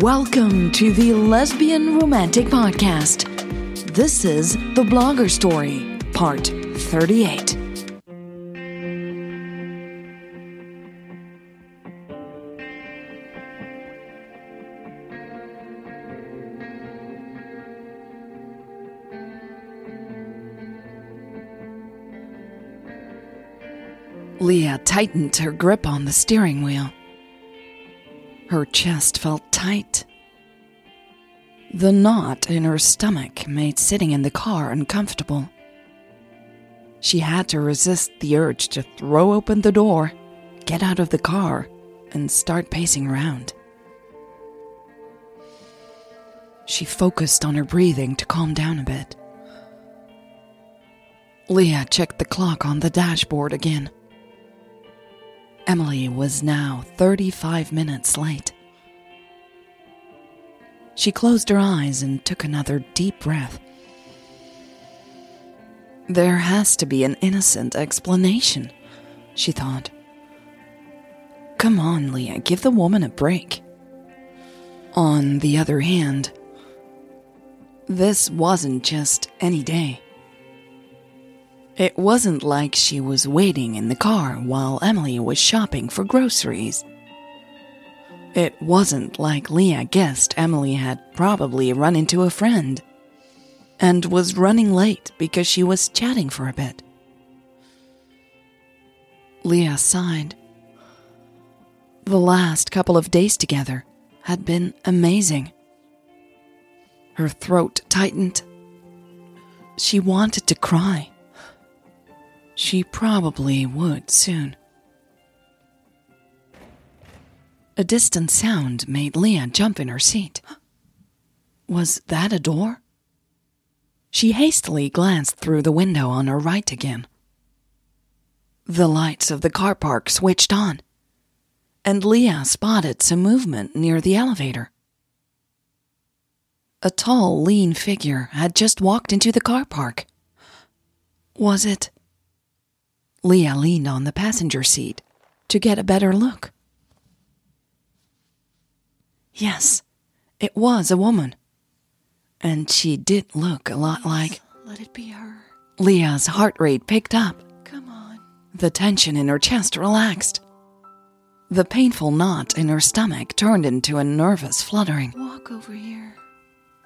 Welcome to the Lesbian Romantic Podcast. This is The Blogger Story, Part 38. Lea tightened her grip on the steering wheel. Her chest felt tight. The knot in her stomach made sitting in the car uncomfortable. She had to resist the urge to throw open the door, get out of the car, and start pacing around. She focused on her breathing to calm down a bit. Lea checked the clock on the dashboard again. Emily was now 35 minutes late. She closed her eyes and took another deep breath. There has to be an innocent explanation, she thought. Come on, Lea, give the woman a break. On the other hand, this wasn't just any day. It wasn't like she was waiting in the car while Emily was shopping for groceries. It wasn't like Lea guessed Emily had probably run into a friend and was running late because she was chatting for a bit. Lea sighed. The last couple of days together had been amazing. Her throat tightened. She wanted to cry. She probably would soon. A distant sound made Lea jump in her seat. Was that a door? She hastily glanced through the window on her right again. The lights of the car park switched on, and Lea spotted some movement near the elevator. A tall, lean figure had just walked into the car park. Was it? Lea leaned on the passenger seat to get a better look. Yes, it was a woman. And she did look a lot like. Let it be her. Lea's heart rate picked up. Come on. The tension in her chest relaxed. The painful knot in her stomach turned into a nervous fluttering. Walk over here.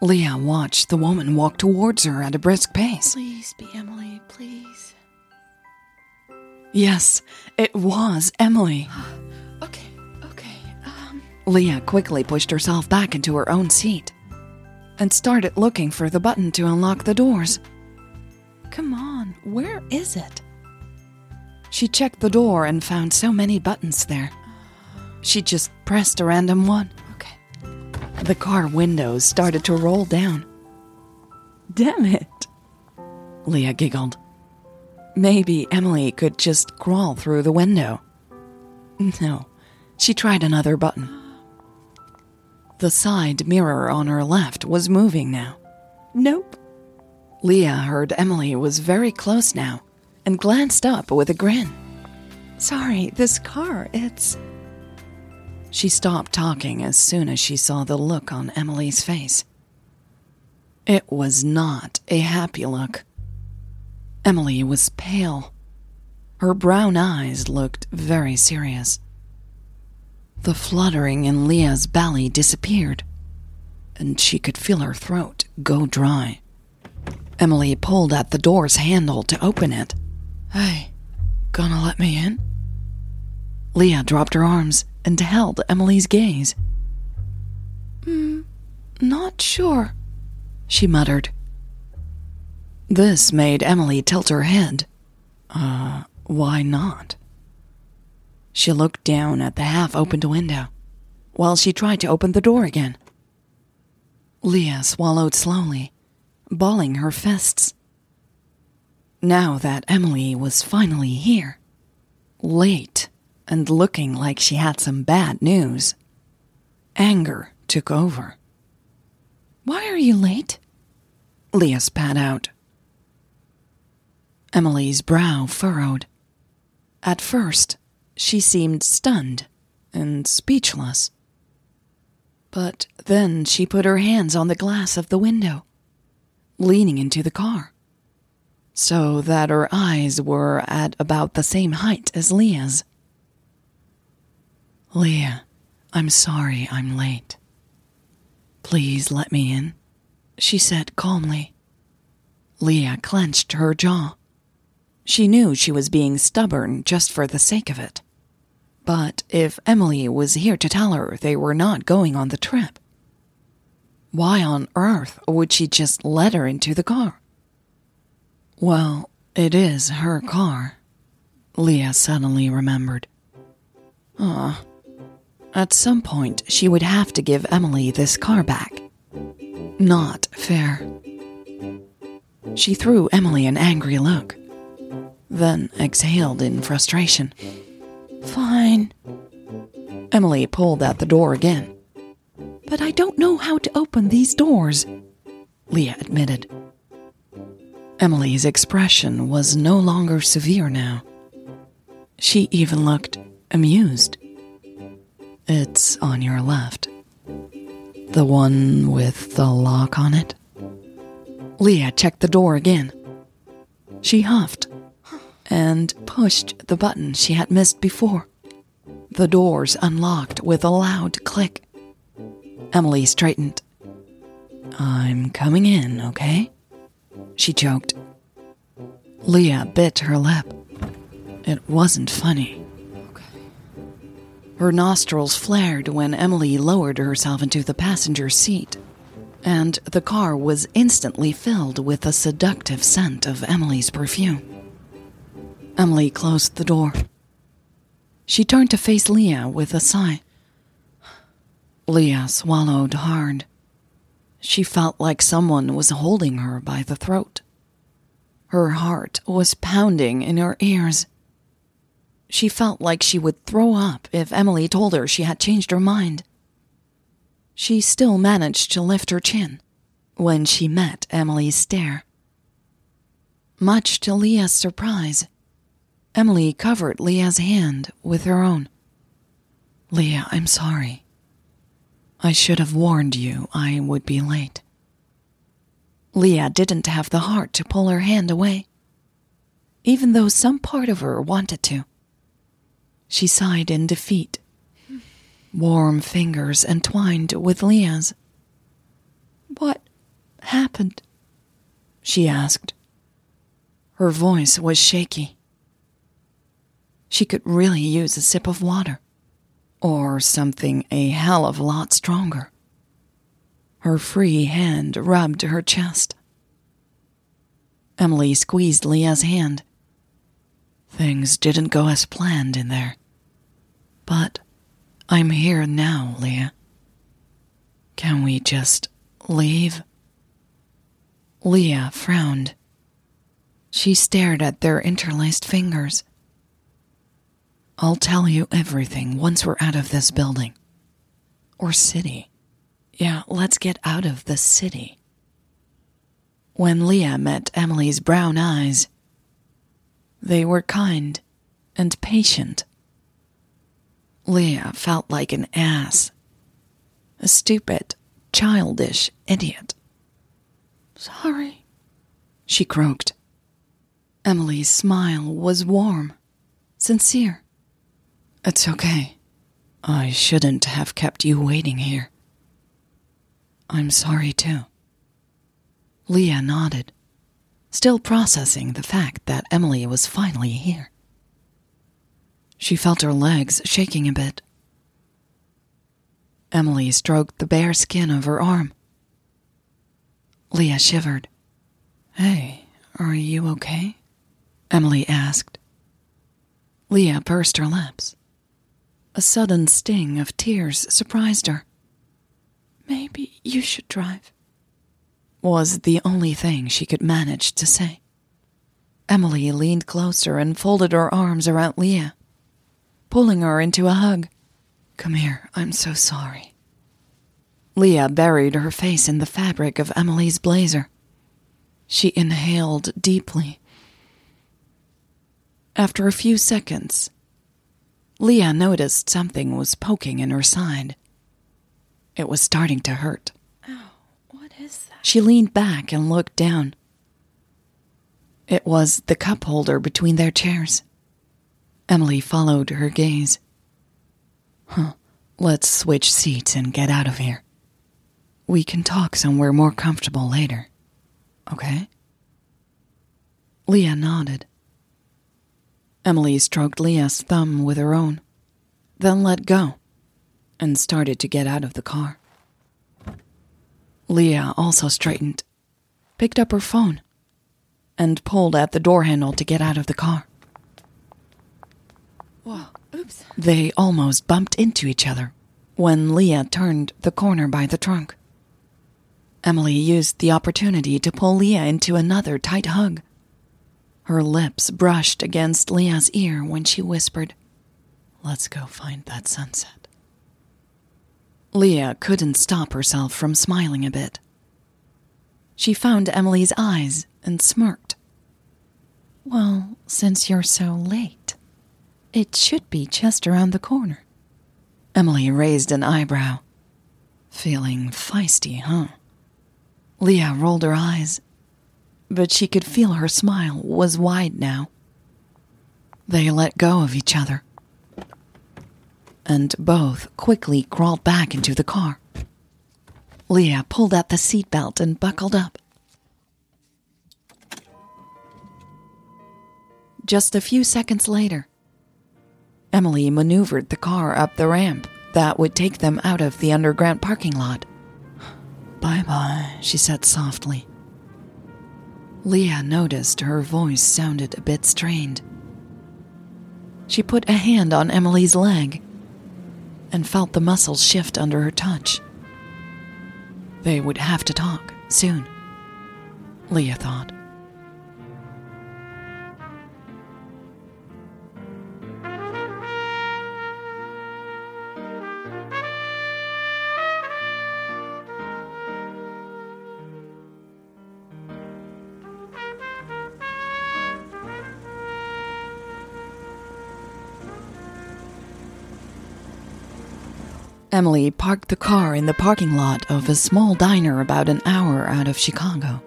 Lea watched the woman walk towards her at a brisk pace. Please be Emily, please. Yes, it was Emily. okay, okay. Um, Lea quickly pushed herself back into her own seat and started looking for the button to unlock the doors. Come on, where is it? She checked the door and found so many buttons there. She just pressed a random one. okay. The car windows started to roll down. Damn it. Lea giggled. Maybe Emily could just crawl through the window. No, she tried another button. The side mirror on her left was moving now. Nope. Lea heard Emily was very close now and glanced up with a grin. Sorry, this car, it's. She stopped talking as soon as she saw the look on Emily's face. It was not a happy look. Emily was pale. Her brown eyes looked very serious. The fluttering in Lea's belly disappeared, and she could feel her throat go dry. Emily pulled at the door's handle to open it. Hey, gonna let me in? Lea dropped her arms and held Emily's gaze. Hmm, not sure, she muttered. This made Emily tilt her head. Uh, why not? She looked down at the half opened window while she tried to open the door again. Lea swallowed slowly, balling her fists. Now that Emily was finally here, late and looking like she had some bad news, anger took over. Why are you late? Lea spat out. Emily's brow furrowed. At first, she seemed stunned and speechless. But then she put her hands on the glass of the window, leaning into the car, so that her eyes were at about the same height as Lea's. Lea, I'm sorry I'm late. Please let me in, she said calmly. Lea clenched her jaw. She knew she was being stubborn just for the sake of it. But if Emily was here to tell her they were not going on the trip, why on earth would she just let her into the car? Well, it is her car, Lea suddenly remembered. Ah, at some point she would have to give Emily this car back. Not fair. She threw Emily an angry look, then exhaled in frustration. Fine. Emily pulled at the door again. But I don't know how to open these doors, Lea admitted. Emily's expression was no longer severe now. She even looked amused. It's on your left. The one with the lock on it? Lea checked the door again. She huffed and pushed the button she had missed before. The doors unlocked with a loud click. Emily straightened. I'm coming in, okay? She choked. Lea bit her lip. It wasn't funny. Her nostrils flared when Emily lowered herself into the passenger seat, and the car was instantly filled with a seductive scent of Emily's perfume. Emily closed the door. She turned to face Lea with a sigh. Lea swallowed hard. She felt like someone was holding her by the throat. Her heart was pounding in her ears. She felt like she would throw up if Emily told her she had changed her mind. She still managed to lift her chin when she met Emily's stare. Much to Leah's surprise, Emily covered Lea's hand with her own. Lea, I'm sorry. I should have warned you I would be late. Lea didn't have the heart to pull her hand away, even though some part of her wanted to. She sighed in defeat. Warm fingers entwined with Lea's. What happened? She asked. Her voice was shaky. She could really use a sip of water, or something a hell of a lot stronger. Her free hand rubbed her chest. Emily squeezed Lea's hand. Things didn't go as planned in there. But I'm here now, Lea. Can we just leave? Lea frowned. She stared at their interlaced fingers. I'll tell you everything once we're out of this building. Or city. Yeah, let's get out of the city. When Lea met Emily's brown eyes, they were kind and patient. Lea felt like an ass. A stupid, childish idiot. Sorry, she croaked. Emily's smile was warm, sincere. It's okay. I shouldn't have kept you waiting here. I'm sorry too. Lea nodded, still processing the fact that Emily was finally here. She felt her legs shaking a bit. Emily stroked the bare skin of her arm. Lea shivered. Hey, are you okay? Emily asked. Lea pursed her lips. A sudden sting of tears surprised her. Maybe you should drive, was the only thing she could manage to say. Emily leaned closer and folded her arms around Lea, pulling her into a hug. Come here, I'm so sorry. Lea buried her face in the fabric of Emily's blazer. She inhaled deeply. After a few seconds, Lea noticed something was poking in her side. It was starting to hurt. Oh, What is that? She leaned back and looked down. It was the cup holder between their chairs. Emily followed her gaze. Huh. Let's switch seats and get out of here. We can talk somewhere more comfortable later. Okay? Lea nodded. Emily stroked Lea's thumb with her own, then let go, and started to get out of the car. Lea also straightened, picked up her phone, and pulled at the door handle to get out of the car. Whoa. Oops. They almost bumped into each other when Lea turned the corner by the trunk. Emily used the opportunity to pull Lea into another tight hug. Her lips brushed against Lea's ear when she whispered, Let's go find that sunset. Lea couldn't stop herself from smiling a bit. She found Emily's eyes and smirked. Well, since you're so late, it should be just around the corner. Emily raised an eyebrow. Feeling feisty, huh? Lea rolled her eyes, but she could feel her smile was wide now. They let go of each other, and both quickly crawled back into the car. Lea pulled at the seatbelt and buckled up. Just a few seconds later, Emily maneuvered the car up the ramp that would take them out of the underground parking lot. Bye bye, she said softly. Lea noticed her voice sounded a bit strained. She put a hand on Emily's leg and felt the muscles shift under her touch. They would have to talk soon, Lea thought. Emily parked the car in the parking lot of a small diner about an hour out of Chicago.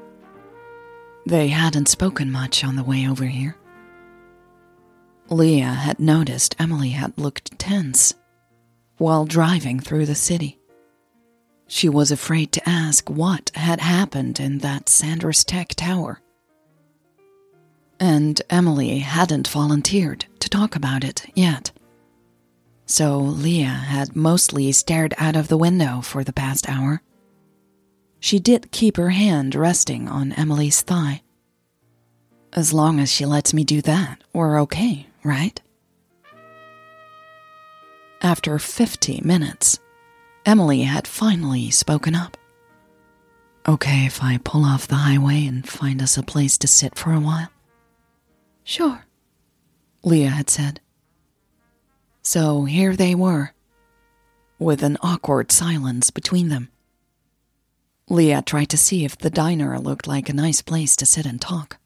They hadn't spoken much on the way over here. Lea had noticed Emily had looked tense while driving through the city. She was afraid to ask what had happened in that Sanders Tech tower. And Emily hadn't volunteered to talk about it yet so Lea had mostly stared out of the window for the past hour. She did keep her hand resting on Emily's thigh. As long as she lets me do that, we're okay, right? After 50 minutes, Emily had finally spoken up. Okay if I pull off the highway and find us a place to sit for a while? Sure. Lea had said. So here they were, with an awkward silence between them. Lea tried to see if the diner looked like a nice place to sit and talk.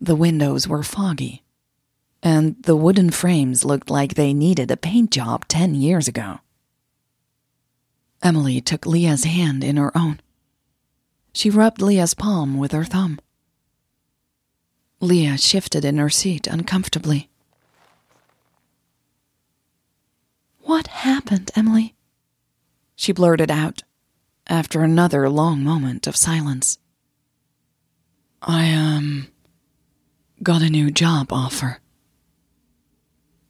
The windows were foggy, and the wooden frames looked like they needed a paint job ten years ago. Emily took Lea's hand in her own. She rubbed Lea's palm with her thumb. Lea shifted in her seat uncomfortably. What happened, Emily? She blurted out after another long moment of silence. I, um, got a new job offer.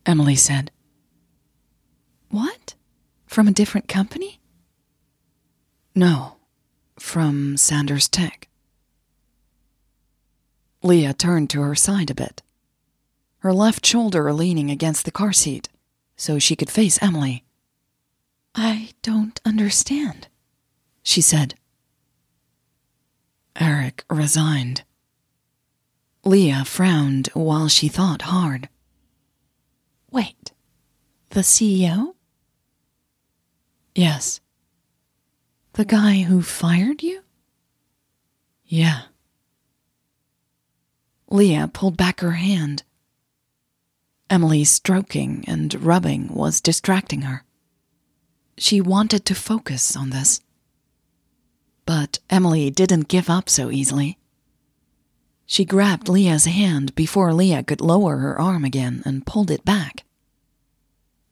Emily said. What? From a different company? No, from Sanders Tech. Lea turned to her side a bit, her left shoulder leaning against the car seat so she could face Emily. I don't understand, she said. Eric resigned. Lea frowned while she thought hard. Wait, the CEO? Yes. The guy who fired you? Yeah. Lea pulled back her hand Emily's stroking and rubbing was distracting her. She wanted to focus on this. But Emily didn't give up so easily. She grabbed Lea's hand before Lea could lower her arm again and pulled it back.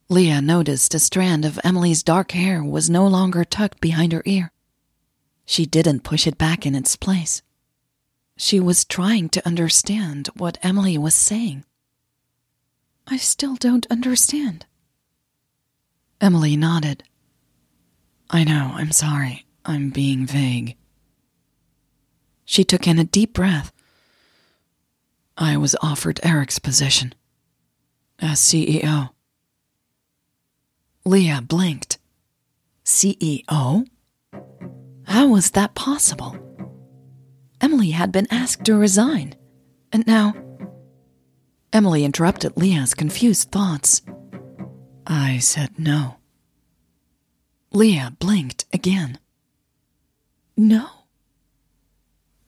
Lea noticed a strand of Emily's dark hair was no longer tucked behind her ear. She didn't push it back in its place. She was trying to understand what Emily was saying. I still don't understand. Emily nodded. I know, I'm sorry. I'm being vague. She took in a deep breath. I was offered Eric's position as CEO. Lea blinked. CEO? How was that possible? Emily had been asked to resign, and now. Emily interrupted Lea's confused thoughts. I said no. Lea blinked again. No?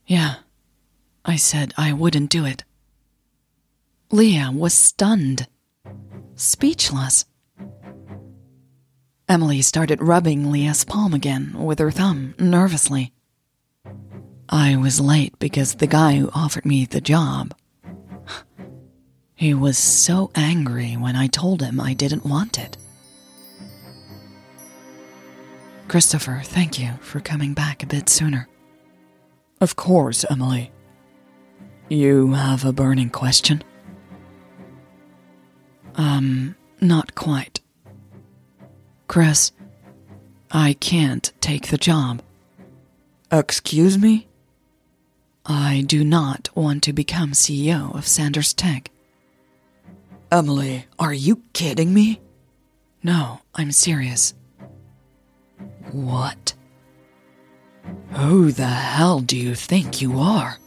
Yeah, I said I wouldn't do it. Lea was stunned, speechless. Emily started rubbing Lea's palm again with her thumb nervously. I was late because the guy who offered me the job. He was so angry when I told him I didn't want it. Christopher, thank you for coming back a bit sooner. Of course, Emily. You have a burning question? Um, not quite. Chris, I can't take the job. Excuse me? I do not want to become CEO of Sanders Tech. Emily, are you kidding me? No, I'm serious. What? Who the hell do you think you are?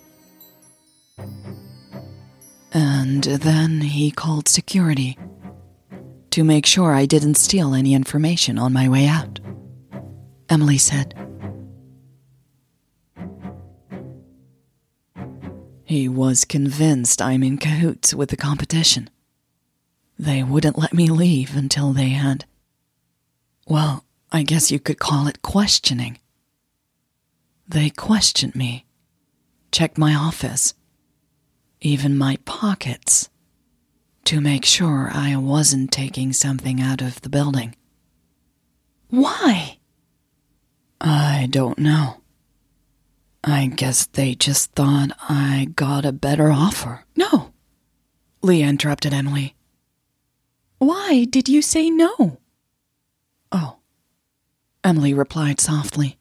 And then he called security to make sure I didn't steal any information on my way out. Emily said. He was convinced I'm in cahoots with the competition. They wouldn't let me leave until they had. Well, I guess you could call it questioning. They questioned me, checked my office, even my pockets, to make sure I wasn't taking something out of the building. Why? I don't know. I guess they just thought I got a better offer. No. Lea interrupted Emily. Why did you say no? Oh. Emily replied softly.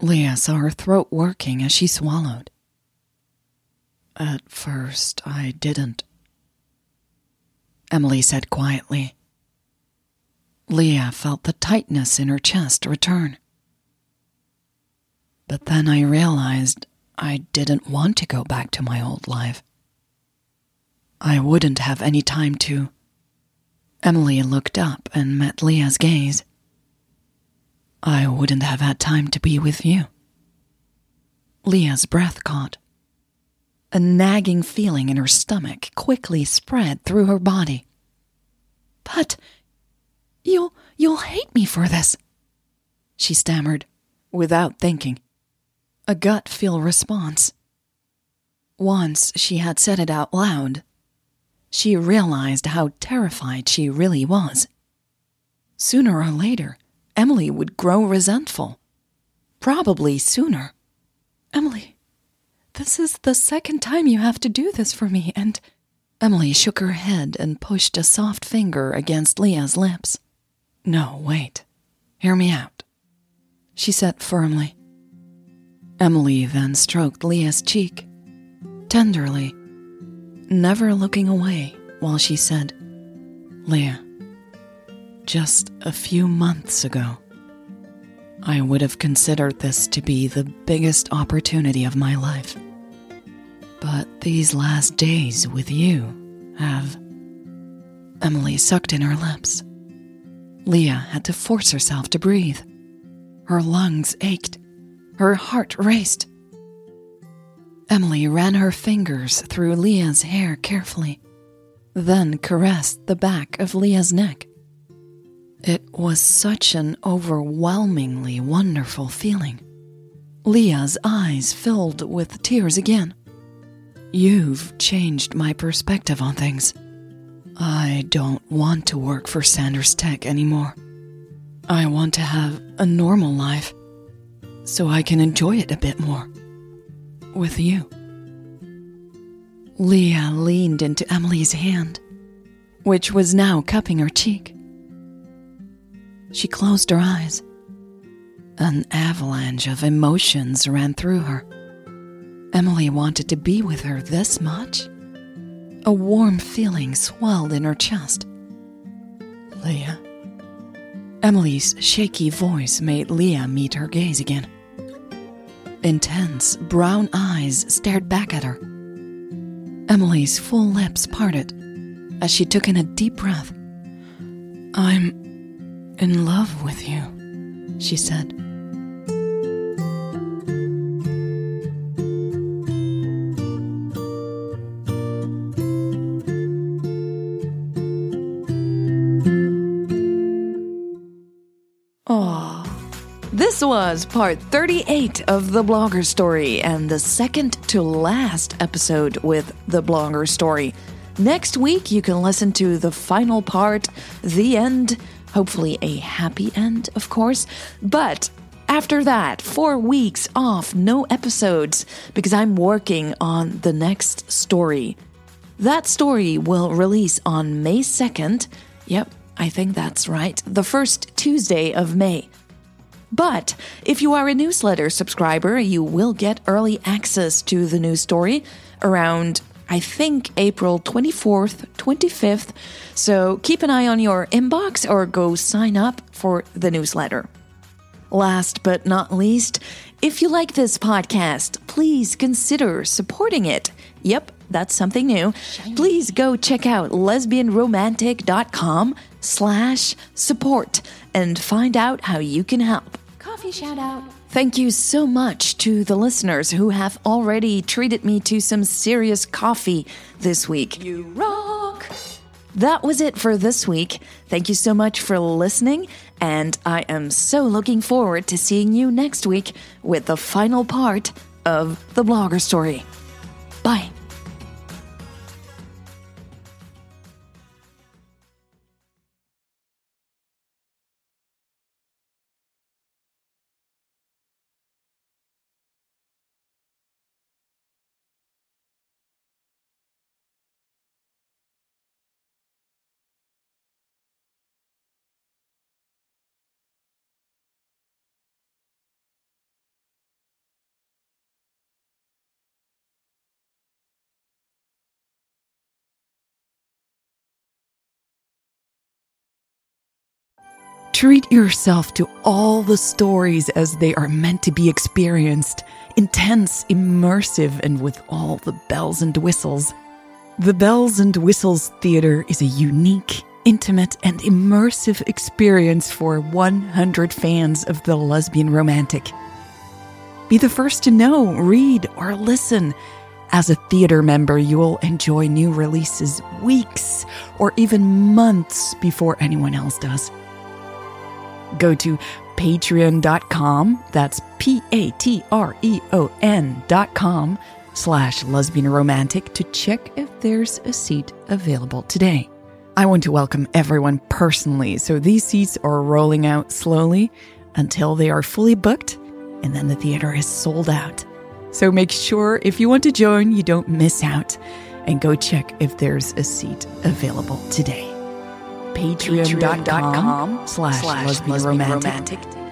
Lea saw her throat working as she swallowed. At first, I didn't. Emily said quietly. Lea felt the tightness in her chest return. But then I realized I didn't want to go back to my old life. I wouldn't have any time to. Emily looked up and met Lea's gaze. I wouldn't have had time to be with you. Lea's breath caught. A nagging feeling in her stomach quickly spread through her body. But you'll you'll hate me for this, she stammered, without thinking. A gut feel response. Once she had said it out loud, she realized how terrified she really was. Sooner or later, Emily would grow resentful. Probably sooner. Emily, this is the second time you have to do this for me, and. Emily shook her head and pushed a soft finger against Lea's lips. No, wait. Hear me out. She said firmly. Emily then stroked Lea's cheek, tenderly, never looking away while she said, Lea, just a few months ago, I would have considered this to be the biggest opportunity of my life. But these last days with you have. Emily sucked in her lips. Lea had to force herself to breathe. Her lungs ached. Her heart raced. Emily ran her fingers through Lea's hair carefully, then caressed the back of Lea's neck. It was such an overwhelmingly wonderful feeling. Lea's eyes filled with tears again. You've changed my perspective on things. I don't want to work for Sanders Tech anymore. I want to have a normal life so I can enjoy it a bit more. With you. Lea leaned into Emily's hand, which was now cupping her cheek. She closed her eyes. An avalanche of emotions ran through her. Emily wanted to be with her this much? A warm feeling swelled in her chest. Lea? Emily's shaky voice made Lea meet her gaze again. Intense brown eyes stared back at her. Emily's full lips parted as she took in a deep breath. I'm in love with you, she said. Was part 38 of The Blogger Story and the second to last episode with The Blogger Story. Next week, you can listen to the final part, the end. Hopefully, a happy end, of course. But after that, four weeks off, no episodes, because I'm working on the next story. That story will release on May 2nd. Yep, I think that's right. The first Tuesday of May. But if you are a newsletter subscriber, you will get early access to the new story around, I think, April 24th, 25th. So keep an eye on your inbox or go sign up for the newsletter. Last but not least, if you like this podcast, please consider supporting it. Yep, that's something new. Please go check out lesbianromantic.com slash support and find out how you can help. Coffee shout out. Thank you so much to the listeners who have already treated me to some serious coffee this week. You rock. That was it for this week. Thank you so much for listening, and I am so looking forward to seeing you next week with the final part of the blogger story. Bye. Treat yourself to all the stories as they are meant to be experienced intense, immersive, and with all the bells and whistles. The Bells and Whistles Theater is a unique, intimate, and immersive experience for 100 fans of the lesbian romantic. Be the first to know, read, or listen. As a theater member, you will enjoy new releases weeks or even months before anyone else does. Go to patreon.com, that's P A T R E O N.com slash lesbian romantic to check if there's a seat available today. I want to welcome everyone personally, so these seats are rolling out slowly until they are fully booked, and then the theater is sold out. So make sure if you want to join, you don't miss out, and go check if there's a seat available today. Patreon.com slash lesbian romantic.